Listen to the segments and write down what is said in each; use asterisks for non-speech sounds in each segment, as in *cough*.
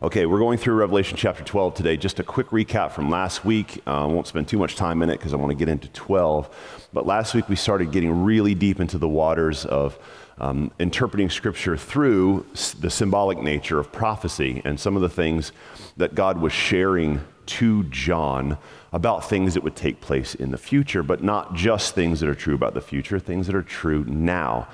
Okay, we're going through Revelation chapter 12 today. Just a quick recap from last week. Uh, I won't spend too much time in it because I want to get into 12. But last week we started getting really deep into the waters of um, interpreting scripture through the symbolic nature of prophecy and some of the things that God was sharing to John about things that would take place in the future, but not just things that are true about the future, things that are true now.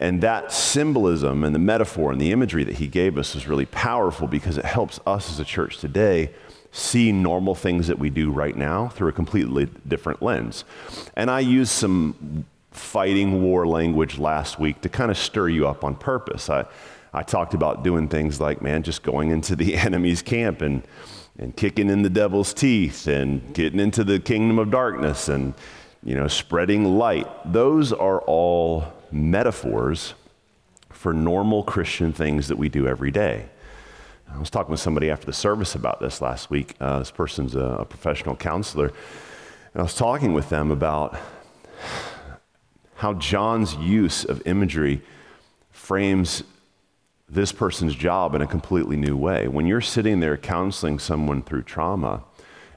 And that symbolism and the metaphor and the imagery that he gave us is really powerful because it helps us as a church today see normal things that we do right now through a completely different lens. And I used some fighting war language last week to kind of stir you up on purpose. I, I talked about doing things like, man, just going into the *laughs* enemy's camp and, and kicking in the devil's teeth and getting into the kingdom of darkness and, you know, spreading light. Those are all metaphors for normal Christian things that we do every day. I was talking with somebody after the service about this last week. Uh, this person's a, a professional counselor. And I was talking with them about how John's use of imagery frames this person's job in a completely new way. When you're sitting there counseling someone through trauma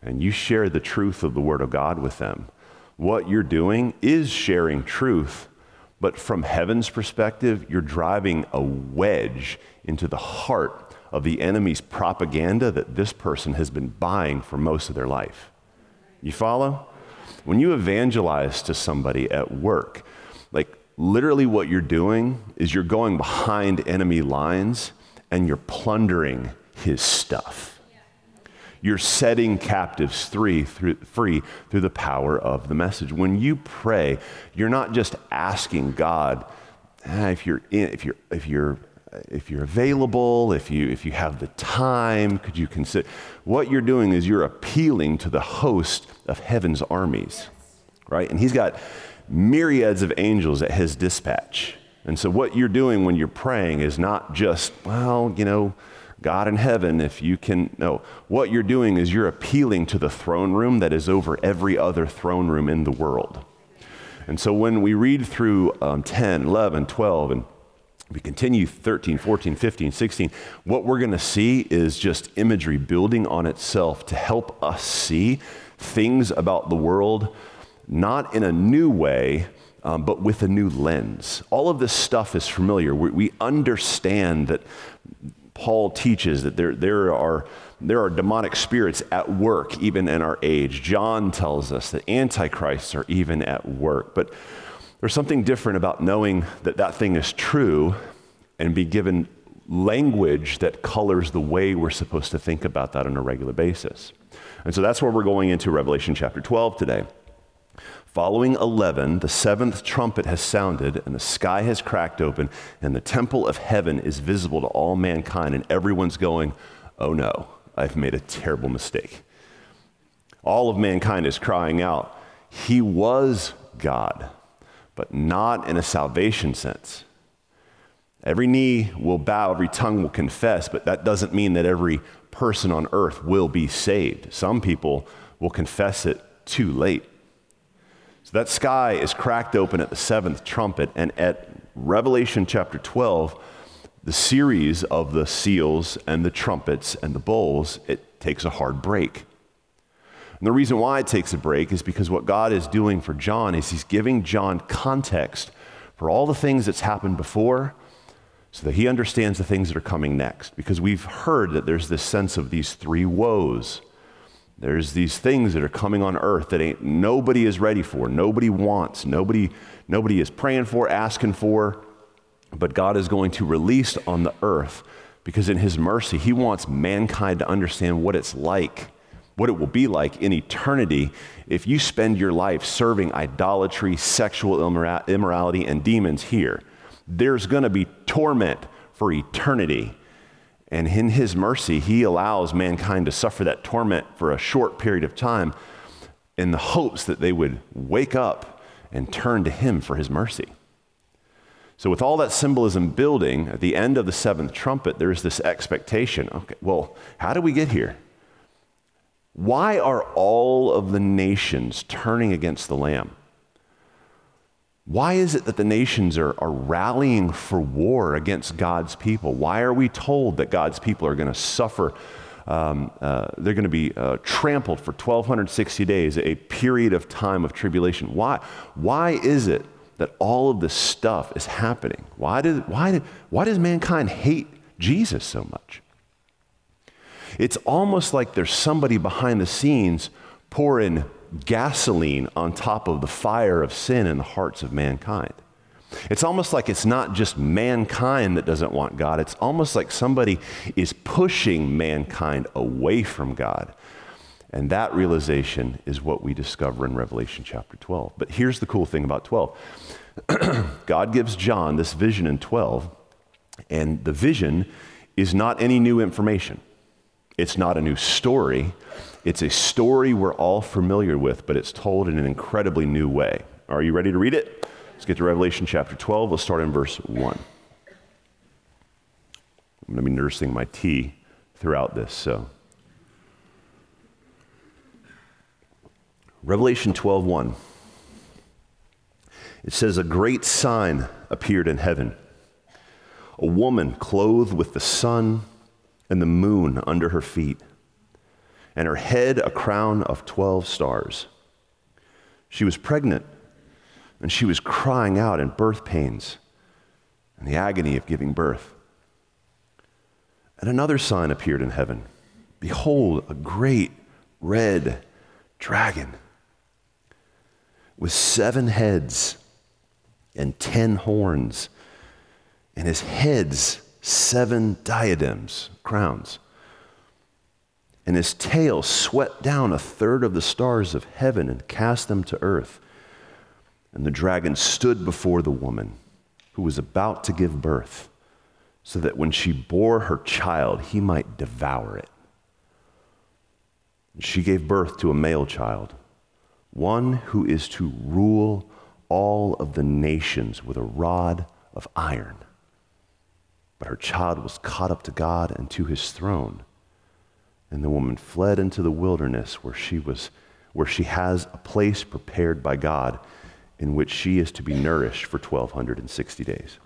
and you share the truth of the Word of God with them, what you're doing is sharing truth but from heaven's perspective, you're driving a wedge into the heart of the enemy's propaganda that this person has been buying for most of their life. You follow? When you evangelize to somebody at work, like literally what you're doing is you're going behind enemy lines and you're plundering his stuff. You're setting captives free through, free through the power of the message. When you pray, you're not just asking God ah, if you're in, if you're if you're if you're available, if you if you have the time, could you consider what you're doing is you're appealing to the host of heaven's armies. Right? And he's got myriads of angels at his dispatch. And so what you're doing when you're praying is not just, well, you know, God in heaven, if you can, no, what you're doing is you're appealing to the throne room that is over every other throne room in the world. And so when we read through um, 10, 11, 12, and we continue 13, 14, 15, 16, what we're going to see is just imagery building on itself to help us see things about the world, not in a new way, um, but with a new lens. All of this stuff is familiar. We, we understand that Paul teaches that there, there, are, there are demonic spirits at work even in our age. John tells us that antichrists are even at work. But there's something different about knowing that that thing is true and be given language that colors the way we're supposed to think about that on a regular basis. And so that's where we're going into Revelation chapter 12 today. Following 11, the seventh trumpet has sounded, and the sky has cracked open, and the temple of heaven is visible to all mankind, and everyone's going, Oh no, I've made a terrible mistake. All of mankind is crying out, He was God, but not in a salvation sense. Every knee will bow, every tongue will confess, but that doesn't mean that every person on earth will be saved. Some people will confess it too late. So that sky is cracked open at the seventh trumpet, and at Revelation chapter 12, the series of the seals and the trumpets and the bowls, it takes a hard break. And the reason why it takes a break is because what God is doing for John is he's giving John context for all the things that's happened before so that he understands the things that are coming next. Because we've heard that there's this sense of these three woes there's these things that are coming on earth that ain't nobody is ready for, nobody wants, nobody, nobody is praying for, asking for, but God is going to release on the earth because in his mercy, he wants mankind to understand what it's like, what it will be like in eternity if you spend your life serving idolatry, sexual immorality, and demons here. There's going to be torment for eternity and in his mercy, he allows mankind to suffer that torment for a short period of time. in the hopes that they would wake up and turn to him for his mercy. So, with all that symbolism building, at the end of the seventh trumpet, there's this expectation okay, well, how do we get here? Why are all of the nations turning against the Lamb? Why is it that the nations are, are rallying for war against God's people? Why are we told that God's people are going to suffer? Um, uh, they're going to be uh, trampled for 1,260 days, a period of time of tribulation. Why, why is it that all of this stuff is happening? Why, did, why, did, why does mankind hate Jesus so much? It's almost like there's somebody behind the scenes pouring gasoline on top of the fire of sin in the hearts of mankind. It's almost like it's not just mankind that doesn't want God, it's almost like somebody is pushing mankind away from God. And that realization is what we discover in Revelation chapter 12. But here's the cool thing about 12 *clears throat* God gives John this vision in 12, and the vision is not any new information. It's not a new story. It's a story we're all familiar with, but it's told in an incredibly new way. Are you ready to read it? Let's get to Revelation chapter 12. Let's start in verse 1. I'm going to be nursing my tea throughout this, so. Revelation 12:1. It says a great sign appeared in heaven. A woman clothed with the sun and the moon under her feet and her head a crown of 12 stars. She was pregnant, and she was crying out in birth pains and the agony of giving birth. And another sign appeared in heaven Behold, a great red dragon with seven heads and ten horns, and his heads seven diadems, crowns and his tail swept down a third of the stars of heaven and cast them to earth. And the dragon stood before the woman who was about to give birth, so that when she bore her child, he might devour it. And she gave birth to a male child, one who is to rule all of the nations with a rod of iron. But her child was caught up to God and to his throne. And the woman fled into the wilderness where she was where she has a place prepared by God in which she is to be nourished for 1260 days.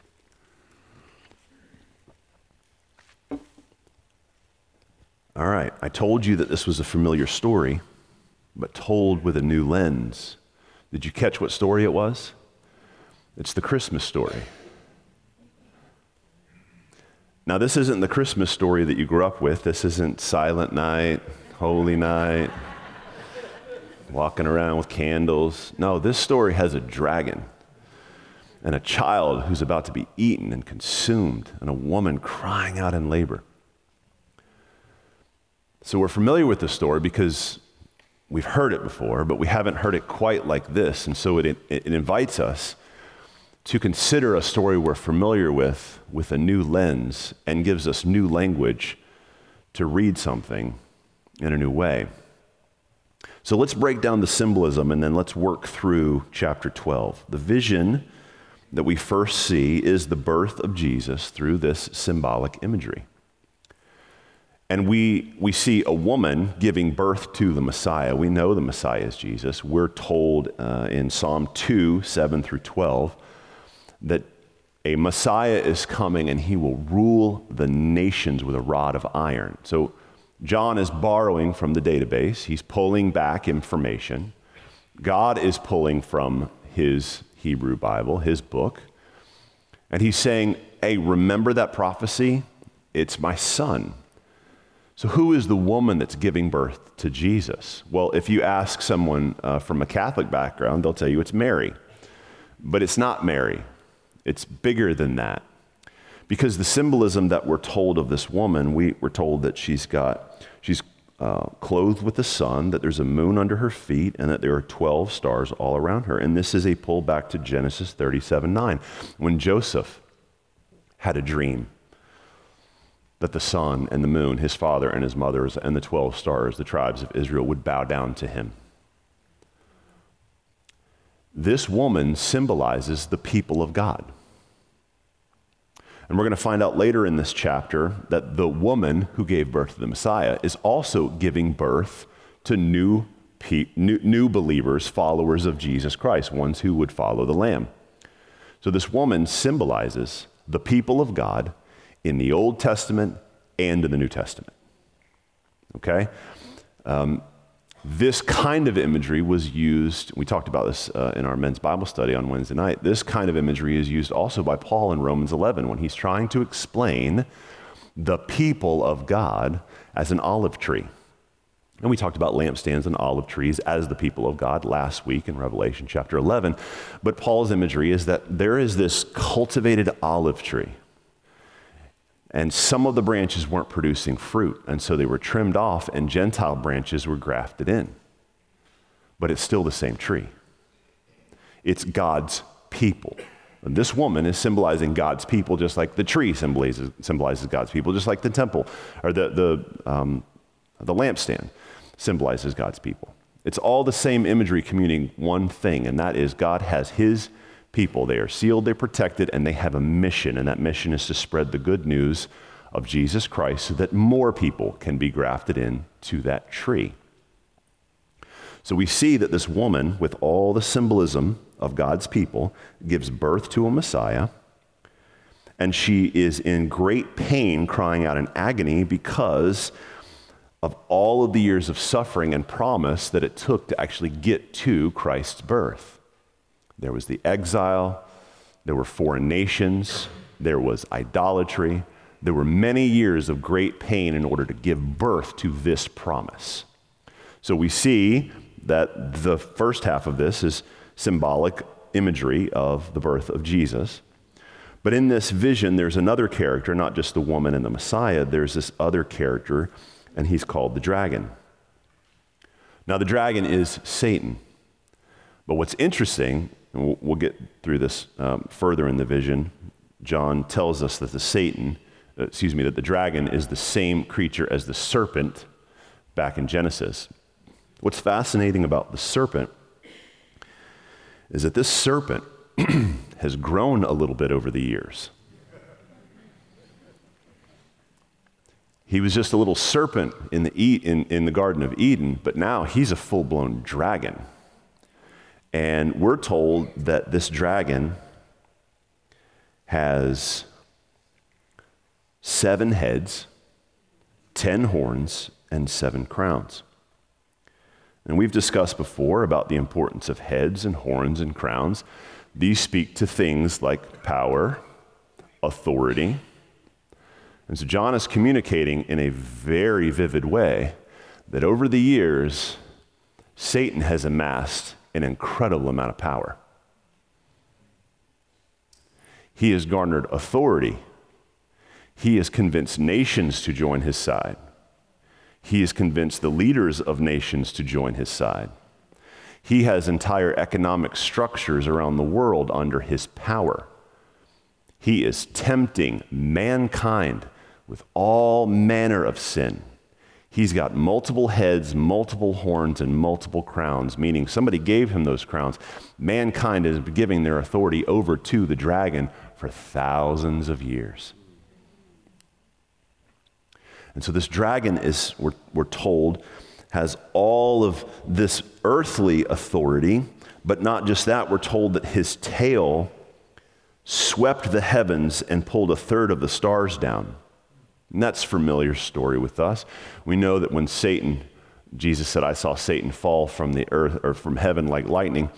All right, I told you that this was a familiar story, but told with a new lens. Did you catch what story it was? It's the Christmas story. Now, this isn't the Christmas story that you grew up with. This isn't Silent Night, Holy Night, walking around with candles. No, this story has a dragon and a child who's about to be eaten and consumed, and a woman crying out in labor. So we're familiar with the story because we've heard it before, but we haven't heard it quite like this. And so it, it, it invites us to consider a story we're familiar with with a new lens and gives us new language to read something in a new way. So let's break down the symbolism and then let's work through chapter 12. The vision that we first see is the birth of Jesus through this symbolic imagery. And we, we see a woman giving birth to the Messiah. We know the Messiah is Jesus. We're told uh, in Psalm 2 7 through 12 that a Messiah is coming and he will rule the nations with a rod of iron. So John is borrowing from the database, he's pulling back information. God is pulling from his Hebrew Bible, his book, and he's saying, Hey, remember that prophecy? It's my son. So, who is the woman that's giving birth to Jesus? Well, if you ask someone uh, from a Catholic background, they'll tell you it's Mary. But it's not Mary. It's bigger than that. Because the symbolism that we're told of this woman, we, we're told that she's got, she's uh, clothed with the sun, that there's a moon under her feet, and that there are 12 stars all around her. And this is a pullback to Genesis 37 9, when Joseph had a dream that the sun and the moon, his father and his mothers, and the 12 stars, the tribes of Israel, would bow down to him. this woman symbolizes the people of God. And we're going to find out later in this chapter that the woman who gave birth to the Messiah is also giving birth to new, pe- new, new believers, followers of Jesus Christ, ones who would follow the Lamb. So this woman symbolizes the people of God in the Old Testament and in the New Testament. Okay? Um, this kind of imagery was used, we talked about this uh, in our men's Bible study on Wednesday night. This kind of imagery is used also by Paul in Romans 11 when he's trying to explain the people of God as an olive tree. And we talked about lampstands and olive trees as the people of God last week in Revelation chapter 11. But Paul's imagery is that there is this cultivated olive tree and some of the branches weren't producing fruit, and so they were trimmed off, and Gentile branches were grafted in. But it's still the same tree. It's God's people. And this woman is symbolizing God's people, just like the tree symbolizes, symbolizes God's people, just like the temple or the, the, um, the lampstand symbolizes God's people. It's all the same imagery communing one thing, and that is God has his people. They are sealed, they're protected, and they have a mission, and that mission is to spread the good news of Jesus Christ so that more people can be grafted in to that tree. So we see that this woman, with all the symbolism of God's people, gives birth to a Messiah. And she is in great pain, crying out in agony because of all of the years of suffering and promise that it took to actually get to Christ's birth. There was the exile, there were foreign nations, there was idolatry. There were many years of great pain in order to give birth to this promise. So we see that the first half of this is symbolic imagery of the birth of Jesus. But in this vision, there's another character, not just the woman and the Messiah, there's this other character, and he's called the dragon. Now, the dragon is Satan. But what's interesting and we'll, we'll get through this um, further in the vision. John tells us that the Satan, uh, excuse me, that the dragon is the same creature as the serpent back in Genesis. What's fascinating about the serpent is that this serpent *clears throat* has grown a little bit over the years. He was just a little serpent in the, in, in the Garden of Eden, but now he's a full blown dragon. And we're told that this dragon has seven heads, ten horns, and seven crowns. And we've discussed before about the importance of heads and horns and crowns. These speak to things like power, authority. And so John is communicating in a very vivid way that over the years, Satan has amassed an incredible amount of power. He has garnered authority. He has convinced nations to join his side. He has convinced the leaders of nations to join his side. He has entire economic structures around the world under his power. He is tempting mankind with all manner of sin. He's got multiple heads, multiple horns, and multiple crowns, meaning somebody gave him those crowns. Mankind is giving their authority over to the dragon for thousands of years. And so this dragon is, we're, we're told, has all of this earthly authority, but not just that, we're told that his tail swept the heavens and pulled a third of the stars down. And that's a familiar story with us. We know that when Satan, Jesus said, I saw Satan fall from the earth or from heaven like lightning,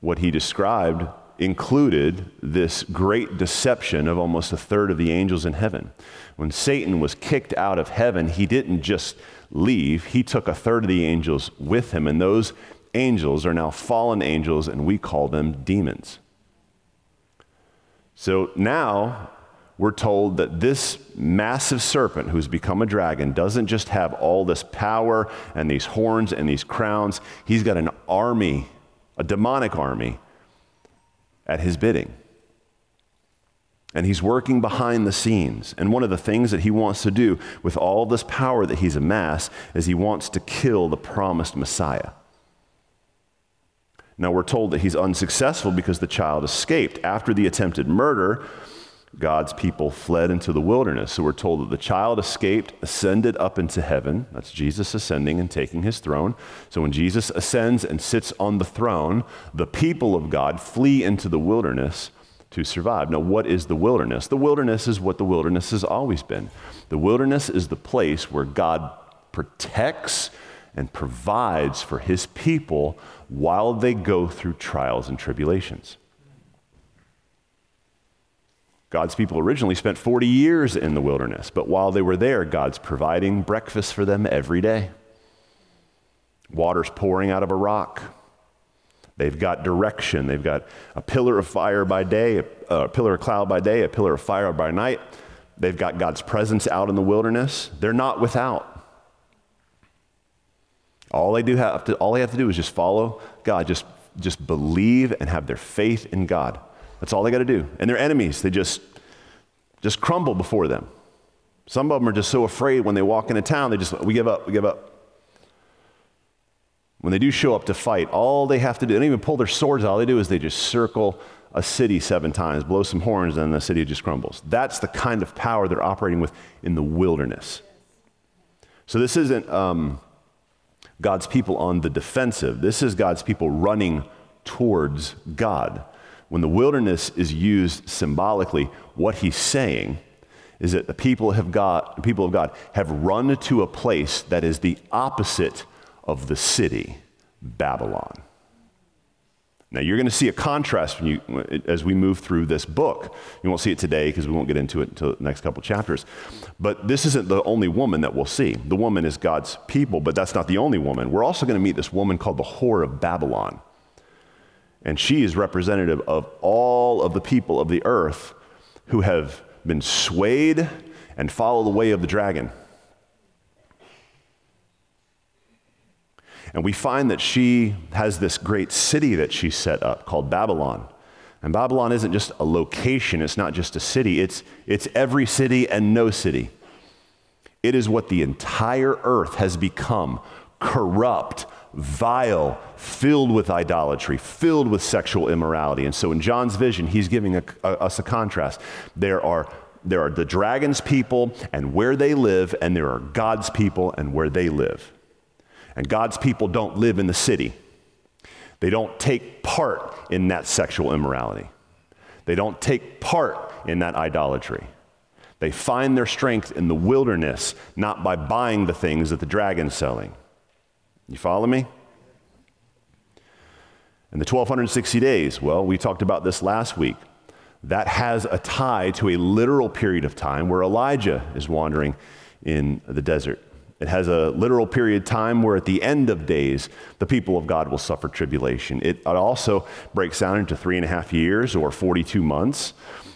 what he described included this great deception of almost a third of the angels in heaven. When Satan was kicked out of heaven, he didn't just leave, he took a third of the angels with him, and those angels are now fallen angels, and we call them demons. So now we're told that this massive serpent who's become a dragon doesn't just have all this power and these horns and these crowns, he's got an army, a demonic army, at his bidding. And he's working behind the scenes. And one of the things that he wants to do with all this power that he's amassed is he wants to kill the promised Messiah. Now we're told that he's unsuccessful because the child escaped. After the attempted murder, God's people fled into the wilderness. So we're told that the child escaped, ascended up into heaven. That's Jesus ascending and taking his throne. So when Jesus ascends and sits on the throne, the people of God flee into the wilderness to survive. Now, what is the wilderness? The wilderness is what the wilderness has always been. The wilderness is the place where God protects and provides for his people while they go through trials and tribulations. God's people originally spent 40 years in the wilderness, but while they were there, God's providing breakfast for them every day. Water's pouring out of a rock. They've got direction. They've got a pillar of fire by day, a, a pillar of cloud by day, a pillar of fire by night. They've got God's presence out in the wilderness. They're not without. All they do have to, all they have to do is just follow God, just, just believe and have their faith in God. That's all they got to do. And their enemies, they just, just crumble before them. Some of them are just so afraid when they walk into town, they just, we give up, we give up. When they do show up to fight, all they have to do, they don't even pull their swords out, all they do is they just circle a city seven times, blow some horns, and the city just crumbles. That's the kind of power they're operating with in the wilderness. So this isn't um, God's people on the defensive, this is God's people running towards God. When the wilderness is used symbolically, what he's saying is that the people have got, people of God have run to a place that is the opposite of the city, Babylon. Now, you're going to see a contrast you, as we move through this book. You won't see it today because we won't get into it until the next couple chapters. But this isn't the only woman that we'll see. The woman is God's people, but that's not the only woman. We're also going to meet this woman called the Whore of Babylon. And she is representative of all of the people of the earth who have been swayed and follow the way of the dragon. And we find that she has this great city that she set up called Babylon. And Babylon isn't just a location, it's not just a city, it's, it's every city and no city. It is what the entire earth has become corrupt, vile, filled with idolatry, filled with sexual immorality. And so in John's vision, he's giving a, a, us a contrast. There are, there are the dragon's people and where they live, and there are God's people and where they live. And God's people don't live in the city. They don't take part in that sexual immorality. They don't take part in that idolatry. They find their strength in the wilderness, not by buying the things that the dragon's selling. You follow me? And the 1260 days, well, we talked about this last week. That has a tie to a literal period of time where Elijah is wandering in the desert. It has a literal period of time where at the end of days, the people of God will suffer tribulation. It also breaks down into three and a half years or 42 months.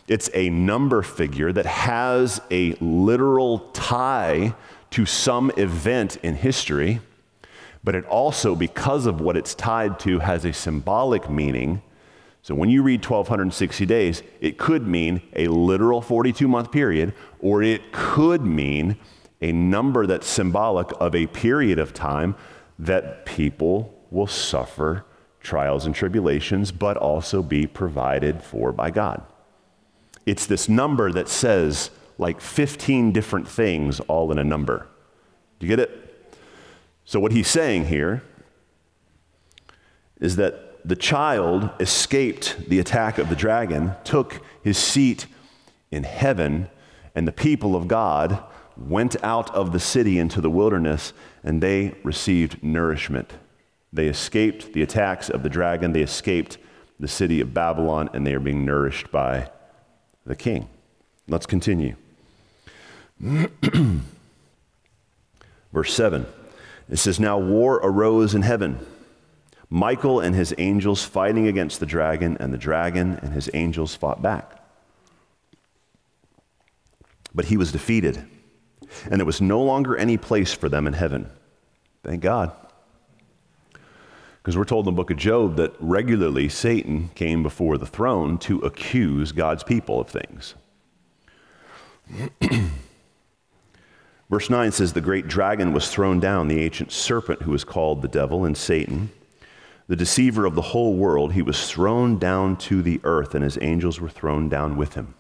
It's a number figure that has a literal tie to some event in history, but it also, because of what it's tied to, has a symbolic meaning. So when you read 1260 days, it could mean a literal 42 month period, or it could mean a number that's symbolic of a period of time that people will suffer trials and tribulations, but also be provided for by God. It's this number that says like 15 different things all in a number. Do you get it? So, what he's saying here is that the child escaped the attack of the dragon, took his seat in heaven, and the people of God went out of the city into the wilderness, and they received nourishment. They escaped the attacks of the dragon, they escaped the city of Babylon, and they are being nourished by the king. Let's continue. *clears throat* Verse 7 it says, Now war arose in heaven. Michael and his angels fighting against the dragon, and the dragon and his angels fought back. But he was defeated and there was no longer any place for them in heaven. Thank God. Because we're told in the book of Job that regularly Satan came before the throne to accuse God's people of things. *clears throat* Verse 9 says, The great dragon was thrown down, the ancient serpent who is called the devil and Satan, the deceiver of the whole world, he was thrown down to the earth, and his angels were thrown down with him.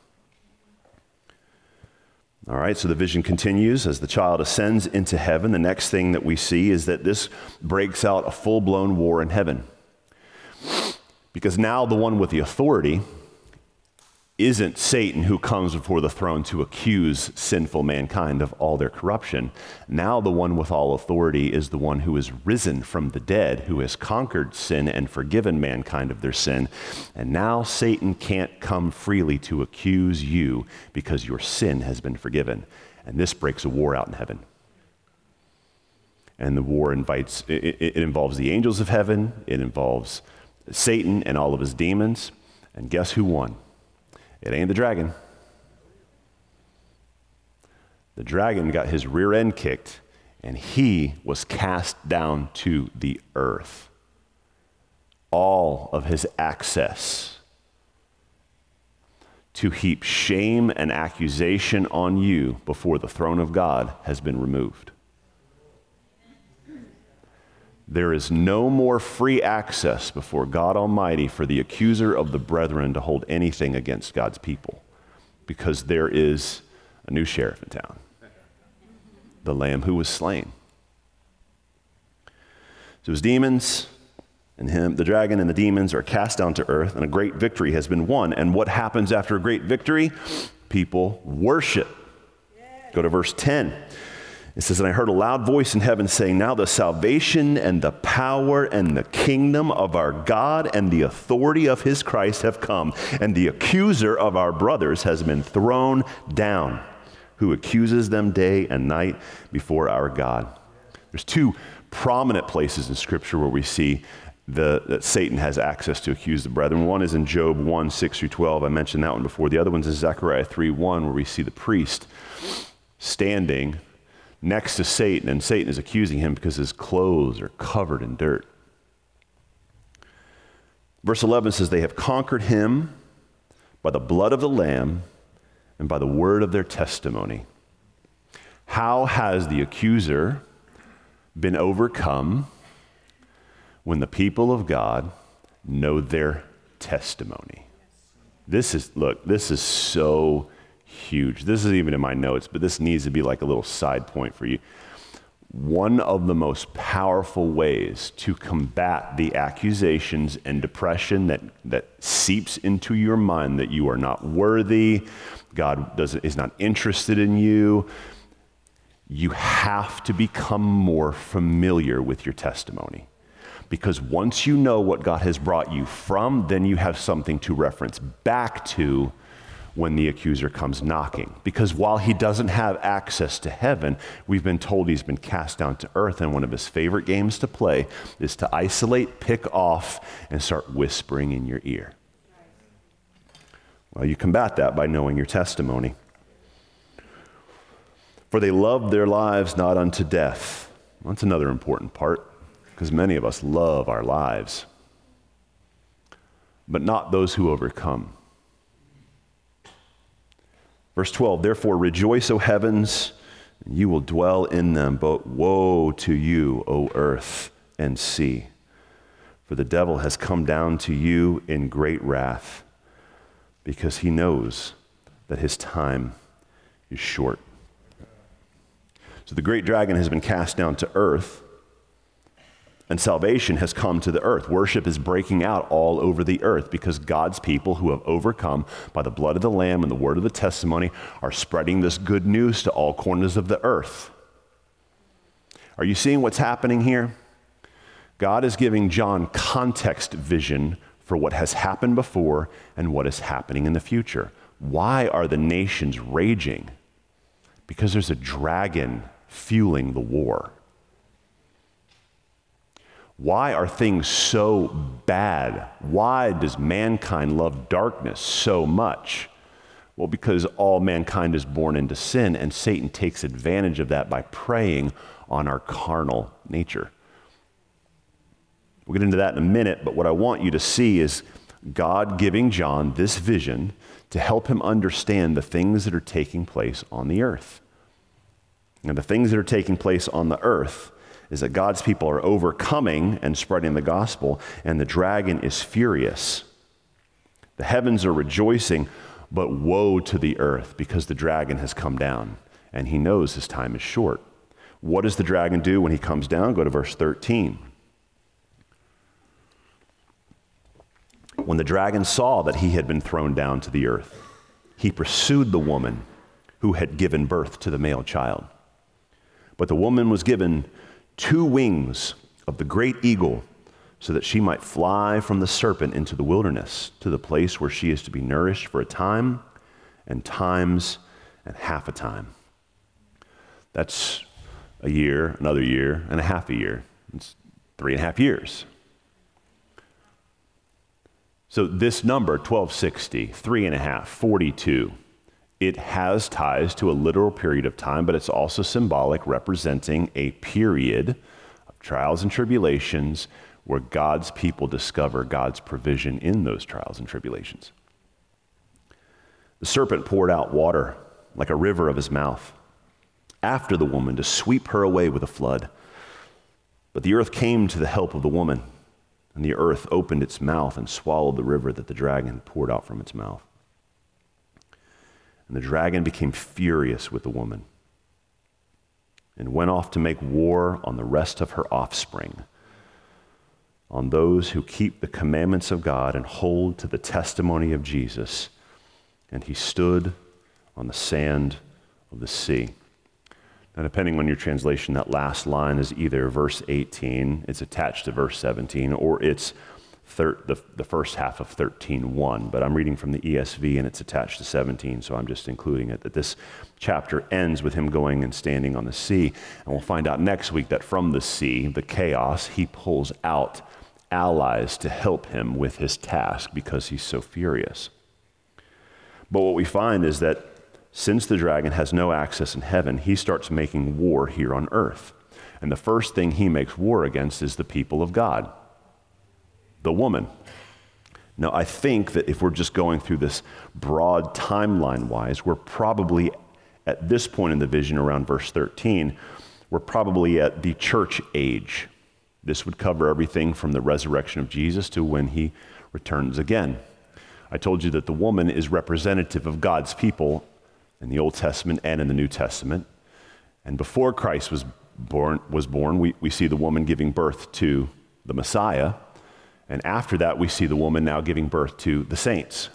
All right, so the vision continues as the child ascends into heaven. The next thing that we see is that this breaks out a full blown war in heaven. Because now the one with the authority isn't Satan who comes before the throne to accuse sinful mankind of all their corruption. Now, the one with all authority is the one who is risen from the dead, who has conquered sin and forgiven mankind of their sin. And now, Satan can't come freely to accuse you because your sin has been forgiven. And this breaks a war out in heaven. And the war invites, it, it involves the angels of heaven, it involves Satan and all of his demons. And guess who won? It ain't the dragon. The dragon got his rear end kicked and he was cast down to the earth. All of his access to heap shame and accusation on you before the throne of God has been removed. There is no more free access before God Almighty for the accuser of the brethren to hold anything against God's people because there is a new sheriff in town the Lamb who was slain. So his demons and him, the dragon and the demons are cast down to earth, and a great victory has been won. And what happens after a great victory? People worship. Go to verse 10. It says, And I heard a loud voice in heaven saying, Now the salvation and the power and the kingdom of our God and the authority of his Christ have come, and the accuser of our brothers has been thrown down, who accuses them day and night before our God. There's two prominent places in Scripture where we see the, that Satan has access to accuse the brethren. One is in Job 1 6 through 12. I mentioned that one before. The other one's in Zechariah 3 1, where we see the priest standing next to Satan, and Satan is accusing him because his clothes are covered in dirt. Verse 11 says, They have conquered him by the blood of the Lamb and by the word of their testimony. How has the accuser been overcome when the people of God know their testimony? This is, look, this is so huge. This is even in my notes, but this needs to be like a little side point for you. One of the most powerful ways to combat the accusations and depression that, that seeps into your mind that you are not worthy, God doesn't, is not interested in you, you have to become more familiar with your testimony. Because once you know what God has brought you from, then you have something to reference back to when the accuser comes knocking. Because while he doesn't have access to heaven, we've been told he's been cast down to earth, and one of his favorite games to play is to isolate, pick off, and start whispering in your ear. Well, you combat that by knowing your testimony. For they loved their lives not unto death. That's another important part, because many of us love our lives, but not those who overcome. Verse 12, therefore rejoice, O heavens, and you will dwell in them, but woe to you, O earth and sea. For the devil has come down to you in great wrath, because he knows that his time is short. So the great dragon has been cast down to earth and salvation has come to the earth. Worship is breaking out all over the earth because God's people who have overcome by the blood of the Lamb and the word of the testimony are spreading this good news to all corners of the earth. Are you seeing what's happening here? God is giving John context vision for what has happened before and what is happening in the future. Why are the nations raging? Because there's a dragon fueling the war. Why are things so bad? Why does mankind love darkness so much? Well, because all mankind is born into sin, and Satan takes advantage of that by preying on our carnal nature. We'll get into that in a minute, but what I want you to see is God giving John this vision to help him understand the things that are taking place on the earth. And the things that are taking place on the earth is that God's people are overcoming and spreading the gospel, and the dragon is furious. The heavens are rejoicing, but woe to the earth because the dragon has come down, and he knows his time is short. What does the dragon do when he comes down? Go to verse 13. When the dragon saw that he had been thrown down to the earth, he pursued the woman who had given birth to the male child. But the woman was given two wings of the great eagle so that she might fly from the serpent into the wilderness to the place where she is to be nourished for a time and times and half a time. That's a year, another year, and a half a year. It's three and a half years. So this number, 1260, three and a half, 42, it has ties to a literal period of time, but it's also symbolic, representing a period of trials and tribulations where God's people discover God's provision in those trials and tribulations. The serpent poured out water like a river of his mouth after the woman to sweep her away with a flood. But the earth came to the help of the woman, and the earth opened its mouth and swallowed the river that the dragon poured out from its mouth. And the dragon became furious with the woman and went off to make war on the rest of her offspring, on those who keep the commandments of God and hold to the testimony of Jesus. And he stood on the sand of the sea. Now, depending on your translation, that last line is either verse 18, it's attached to verse 17, or it's thir- the, the first half of 13.1. But I'm reading from the ESV and it's attached to 17, so I'm just including it. That this chapter ends with him going and standing on the sea. And we'll find out next week that from the sea, the chaos, he pulls out allies to help him with his task because he's so furious. But what we find is that since the dragon has no access in heaven, he starts making war here on earth. And the first thing he makes war against is the people of God, the woman. Now, I think that if we're just going through this broad timeline wise, we're probably at this point in the vision around verse 13, we're probably at the church age. This would cover everything from the resurrection of Jesus to when he returns again. I told you that the woman is representative of God's people in the Old Testament and in the New Testament. And before Christ was born, was born we, we see the woman giving birth to the Messiah. And after that, we see the woman now giving birth to the saints.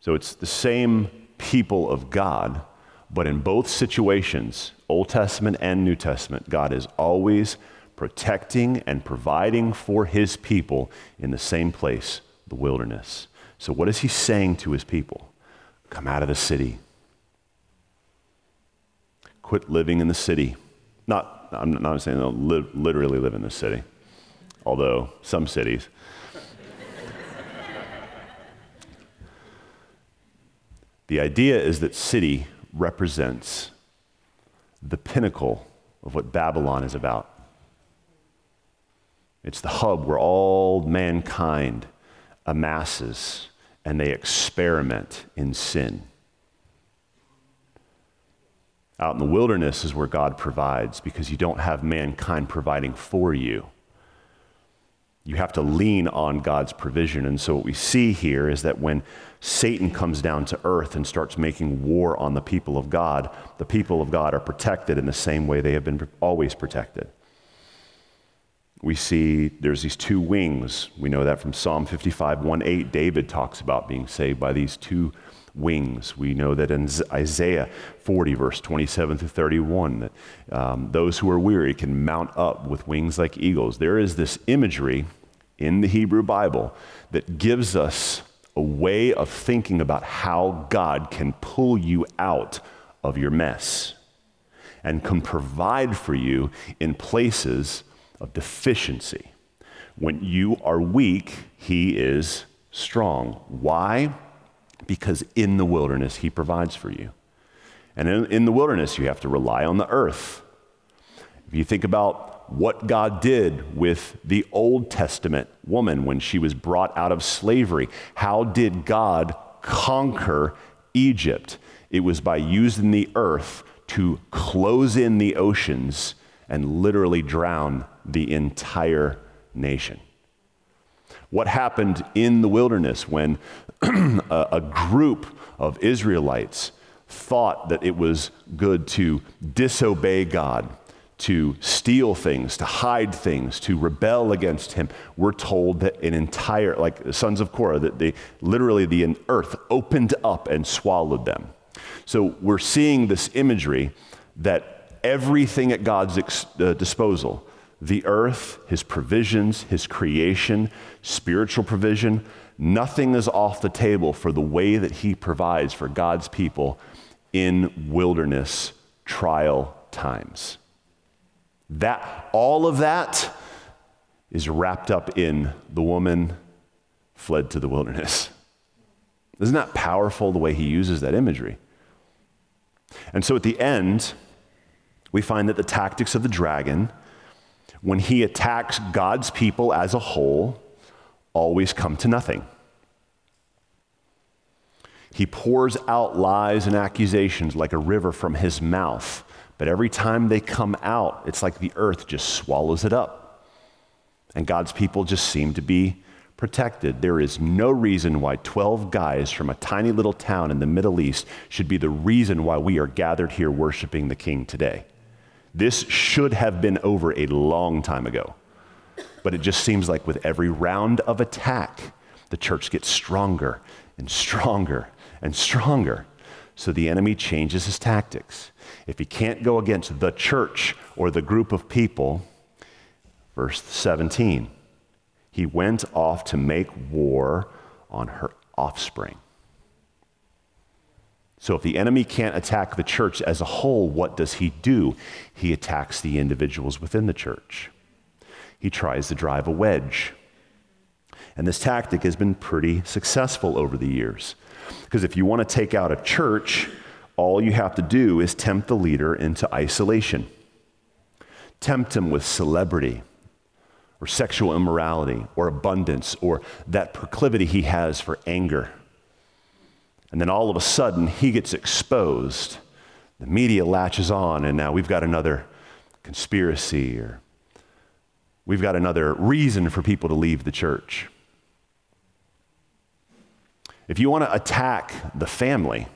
So it's the same people of God, but in both situations, Old Testament and New Testament, God is always protecting and providing for his people in the same place, the wilderness. So, what is he saying to his people? Come out of the city, quit living in the city. Not, I'm not saying they'll li- literally live in the city, although some cities. the idea is that city represents the pinnacle of what Babylon is about. It's the hub where all mankind amasses and they experiment in sin. Out in the wilderness is where God provides because you don't have mankind providing for you. You have to lean on God's provision. And so, what we see here is that when Satan comes down to earth and starts making war on the people of God, the people of God are protected in the same way they have been always protected. We see there's these two wings. We know that from Psalm 55, 1 8. David talks about being saved by these two wings. We know that in Isaiah 40, verse 27 to 31, that um, those who are weary can mount up with wings like eagles. There is this imagery in the Hebrew Bible that gives us a way of thinking about how God can pull you out of your mess and can provide for you in places of deficiency. When you are weak, He is strong. Why? Because in the wilderness, He provides for you. And in, in, the wilderness, you have to rely on the earth. If you think about what God did with the Old Testament woman when she was brought out of slavery, how did God conquer Egypt? It was by using the earth to close in the oceans and literally drown the entire nation. What happened in the wilderness when *clears throat* a, a group of Israelites thought that it was good to disobey God, to steal things, to hide things, to rebel against him. We're told that an entire, like the sons of Korah, that they literally the earth opened up and swallowed them. So we're seeing this imagery that everything at God's ex- uh, disposal, the earth, his provisions, his creation, spiritual provision, nothing is off the table for the way that he provides for God's people in wilderness trial times. That all of that is wrapped up in the woman fled to the wilderness. Isn't that powerful the way he uses that imagery? And so at the end, we find that the tactics of the dragon, when he attacks God's people as a whole, always come to nothing. He pours out lies and accusations like a river from his mouth. But every time they come out, it's like the earth just swallows it up. And God's people just seem to be protected. There is no reason why 12 guys from a tiny little town in the Middle East should be the reason why we are gathered here worshiping the King today. This should have been over a long time ago. But it just seems like with every round of attack, the church gets stronger and stronger and stronger. So the enemy changes his tactics. If he can't go against the church or the group of people, verse 17, he went off to make war on her offspring. So if the enemy can't attack the church as a whole, what does he do? He attacks the individuals within the church. He tries to drive a wedge. And this tactic has been pretty successful over the years. Because if you want to take out a church, all you have to do is tempt the leader into isolation. Tempt him with celebrity or sexual immorality or abundance or that proclivity he has for anger. And then all of a sudden, he gets exposed. The media latches on, and now we've got another conspiracy or we've got another reason for people to leave the church. If you want to attack the family,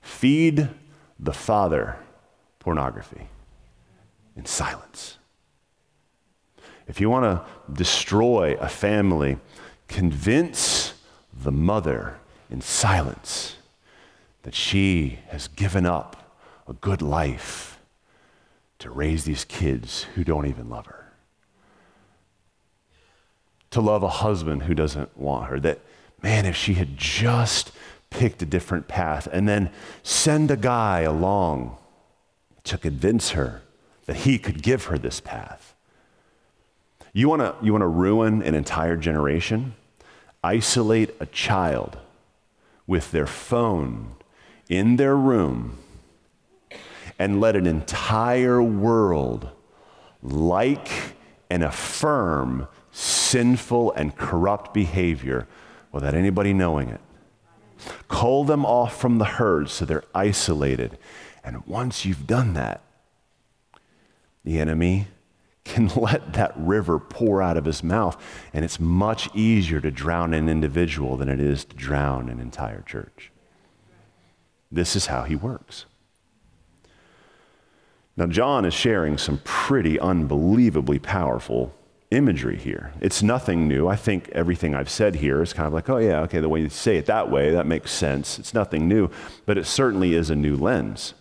feed the father pornography in silence. If you want to destroy a family, convince the mother in silence that she has given up a good life to raise these kids who don't even love her. To love a husband who doesn't want her. That man, if she had just picked a different path and then send a guy along to convince her that he could give her this path. You want to you want to ruin an entire generation? Isolate a child with their phone in their room and let an entire world like and affirm sinful and corrupt behavior without anybody knowing it. Cull them off from the herd so they're isolated. And once you've done that, the enemy can *laughs* let that river pour out of his mouth, and it's much easier to drown an individual than it is to drown an entire church. This is how he works. Now, John is sharing some pretty unbelievably powerful imagery here. It's nothing new. I think everything I've said here is kind of like, oh, yeah, okay, the way you say it that way, that makes sense. It's nothing new, but it certainly is a new lens.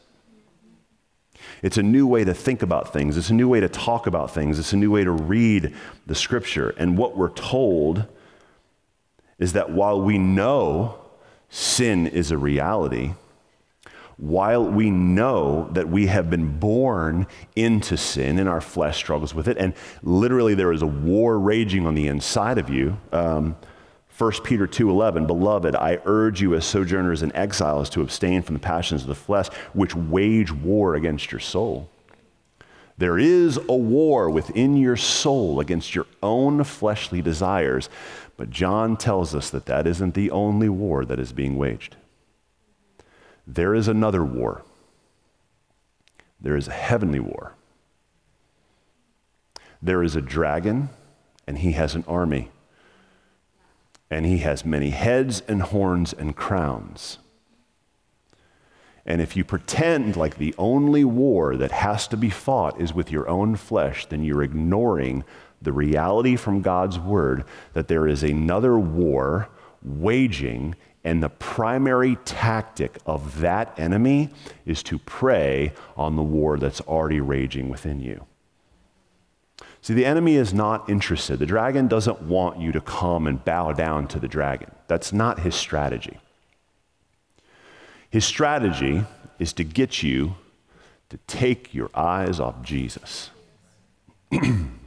It's a new way to think about things. It's a new way to talk about things. It's a new way to read the scripture. And what we're told is that while we know sin is a reality, while we know that we have been born into sin and our flesh struggles with it, and literally there is a war raging on the inside of you. Um, 1 Peter 2:11 Beloved I urge you as sojourners and exiles to abstain from the passions of the flesh which wage war against your soul. There is a war within your soul against your own fleshly desires, but John tells us that that isn't the only war that is being waged. There is another war. There is a heavenly war. There is a dragon, and he has an army. And he has many heads and horns and crowns. And if you pretend like the only war that has to be fought is with your own flesh, then you're ignoring the reality from God's word that there is another war waging, and the primary tactic of that enemy is to prey on the war that's already raging within you. See, the enemy is not interested. The dragon doesn't want you to come and bow down to the dragon. That's not his strategy. His strategy is to get you to take your eyes off Jesus. *clears throat*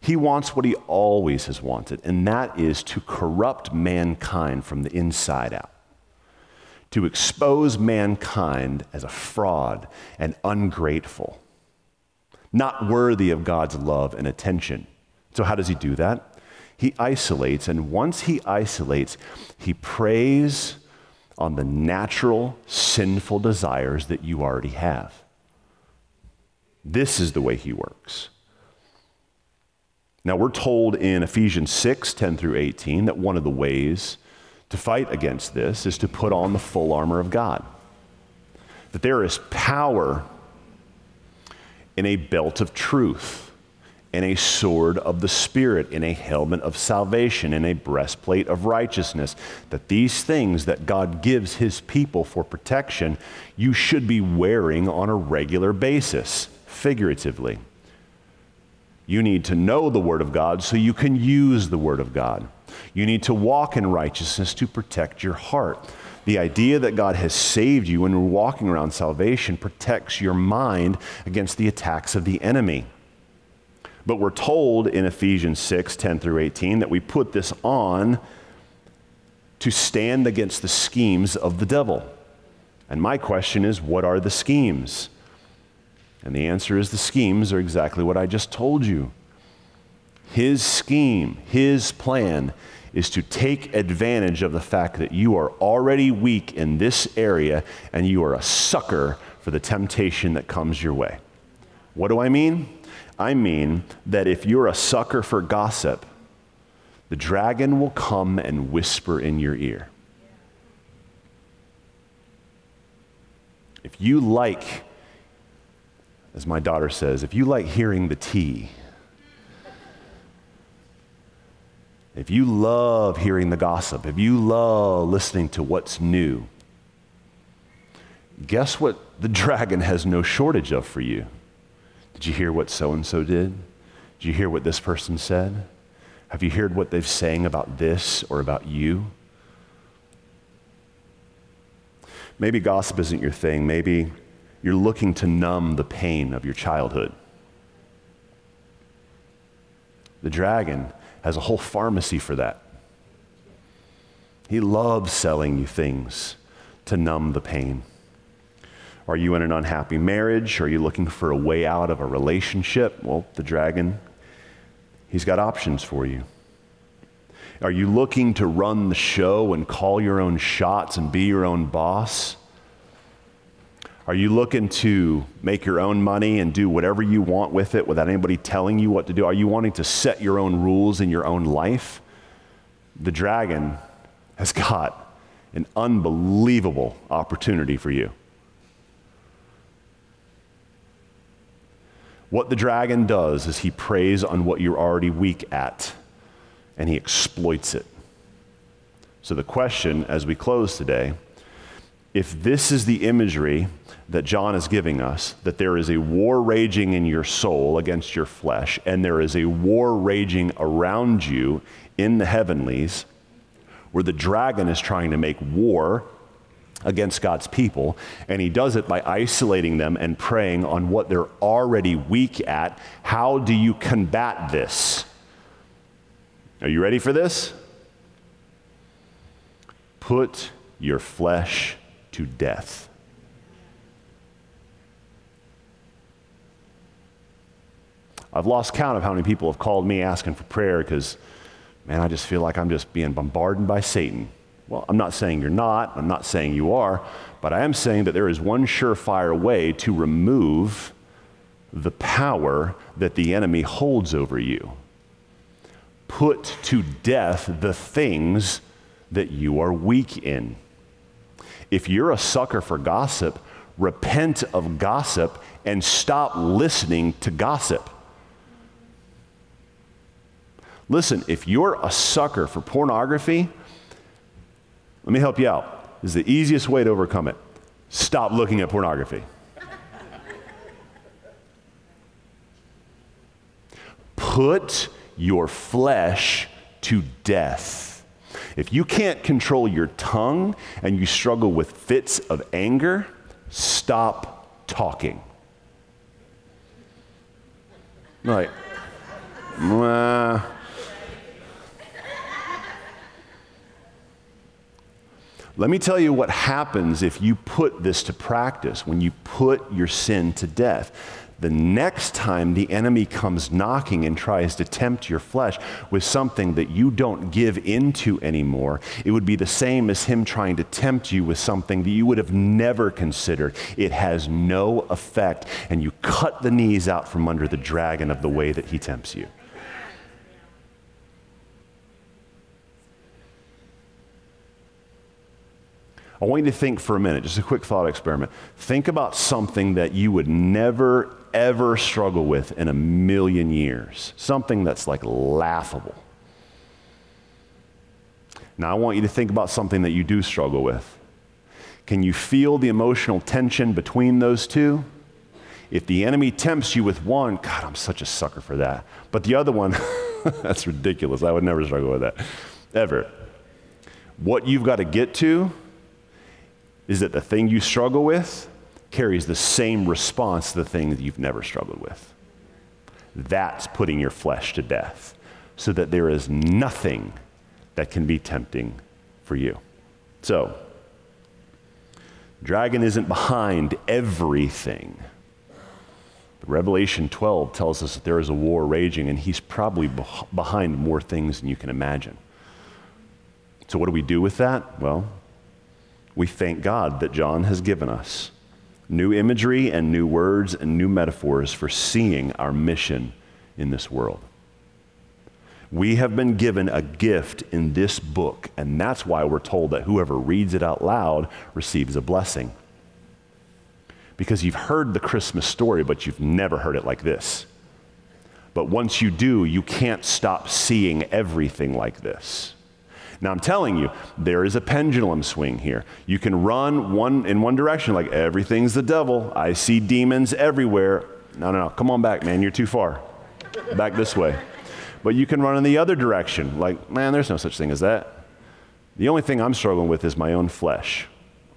he wants what he always has wanted, and that is to corrupt mankind from the inside out, to expose mankind as a fraud and ungrateful not worthy of God's love and attention. So, how does he do that? He isolates, and once he isolates, he preys on the natural, sinful desires that you already have. This is the way he works. Now, we're told in Ephesians 6 10 through 18 that one of the ways to fight against this is to put on the full armor of God. That there is power in a belt of truth, in a sword of the Spirit, in a helmet of salvation, in a breastplate of righteousness. That these things that God gives his people for protection, you should be wearing on a regular basis, figuratively. You need to know the Word of God so you can use the Word of God. You need to walk in righteousness to protect your heart. The idea that God has saved you and you're walking around salvation protects your mind against the attacks of the enemy. But we're told in Ephesians 6 10 through 18 that we put this on to stand against the schemes of the devil. And my question is what are the schemes? And the answer is the schemes are exactly what I just told you. His scheme, his plan is to take advantage of the fact that you are already weak in this area and you are a sucker for the temptation that comes your way. What do I mean? I mean that if you're a sucker for gossip, the dragon will come and whisper in your ear. If you like, as my daughter says, if you like hearing the tea, if you love hearing the gossip, if you love listening to what's new, guess what the *laughs* dragon has no shortage of for you? Did you hear what so and so did? Did you hear what this person said? Have you heard what they've saying about this or about you? Maybe gossip isn't your thing. Maybe you're looking to numb the pain of your childhood. The dragon has a whole pharmacy for that. He loves selling you things to numb the pain. Are you in an unhappy marriage? Are you looking for a way out of a relationship? Well, the dragon, he's got options for you. Are you looking to run the show and call your own shots and be your own boss? Are you looking to make your own money and do whatever you want with it without anybody telling you what to do? Are you wanting to set your own rules in your own life? The dragon has got an unbelievable opportunity for you. What the dragon does is he preys on what you're already weak at and he exploits it. So, the question as we close today if this is the imagery that John is giving us that there is a war raging in your soul against your flesh, and there is a war raging around you in the heavenlies, where the dragon is trying to make war against God's people, and he does it by isolating them and preying on what they're already weak at. How do you combat this? Are you ready for this? Put your flesh to death. I've lost count of how many people have called me asking for prayer because, man, I just feel like I'm just being bombarded by Satan. Well, I'm not saying you're not, I'm not saying you are, but I am saying that there is one surefire way to remove the power that the enemy holds over you. Put to death the things that you are weak in. If you're a sucker for gossip, repent of gossip and stop listening to gossip. Listen, if you're a sucker for pornography, let me help you out. This is the easiest way to overcome it. Stop looking at pornography. Put your flesh to death. If you can't control your tongue and you struggle with fits of anger, stop talking. Like. Let me tell you what happens if you put this to practice, when you put your sin to death. The next time the enemy comes knocking and tries to tempt your flesh with something that you don't give into anymore, it would be the same as him trying to tempt you with something that you would have never considered. It has no effect, and you cut the knees out from under the dragon of the way that he tempts you. I want you to think for a minute, just a quick thought experiment. Think about something that you would never, ever struggle with in a million years, something that's like laughable. Now, I want you to think about something that you do struggle with. Can you feel the emotional tension between those two? If the enemy tempts you with one, God, I'm such a sucker for that. But the other one, *laughs* that's ridiculous. I would never struggle with that, ever. What you've got to get to is that the thing you struggle with carries the same response to the thing that you've never struggled with. That's putting your flesh to death so that there is nothing that can be tempting for you. So, dragon isn't behind everything. Revelation 12 tells us that there is a war raging, and he's probably behind more things than you can imagine. So, what do we do with that? Well, we thank God that John has given us new imagery and new words and new metaphors for seeing our mission in this world. We have been given a gift in this book, and that's why we're told that whoever reads it out loud receives a blessing. Because you've heard the Christmas story, but you've never heard it like this. But once you do, you can't stop seeing everything like this. Now, I'm telling you, there is a pendulum swing here. You can run one in one direction, like everything's the devil. I see demons everywhere. No, no, no. Come on back, man. You're too far. Back this way. But you can run in the other direction, like, man, there's no such thing as that. The only thing I'm struggling with is my own flesh.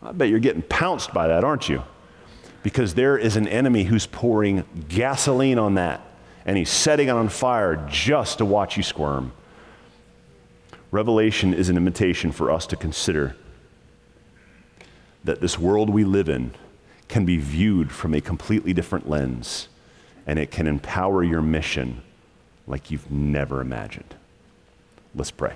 I bet you're getting pounced by that, aren't you? Because there is an enemy who's pouring gasoline on that, and he's setting it on fire just to watch you squirm. Revelation is an invitation for us to consider that this world we live in can be viewed from a completely different lens, and it can empower your mission like you've never imagined. Let's pray.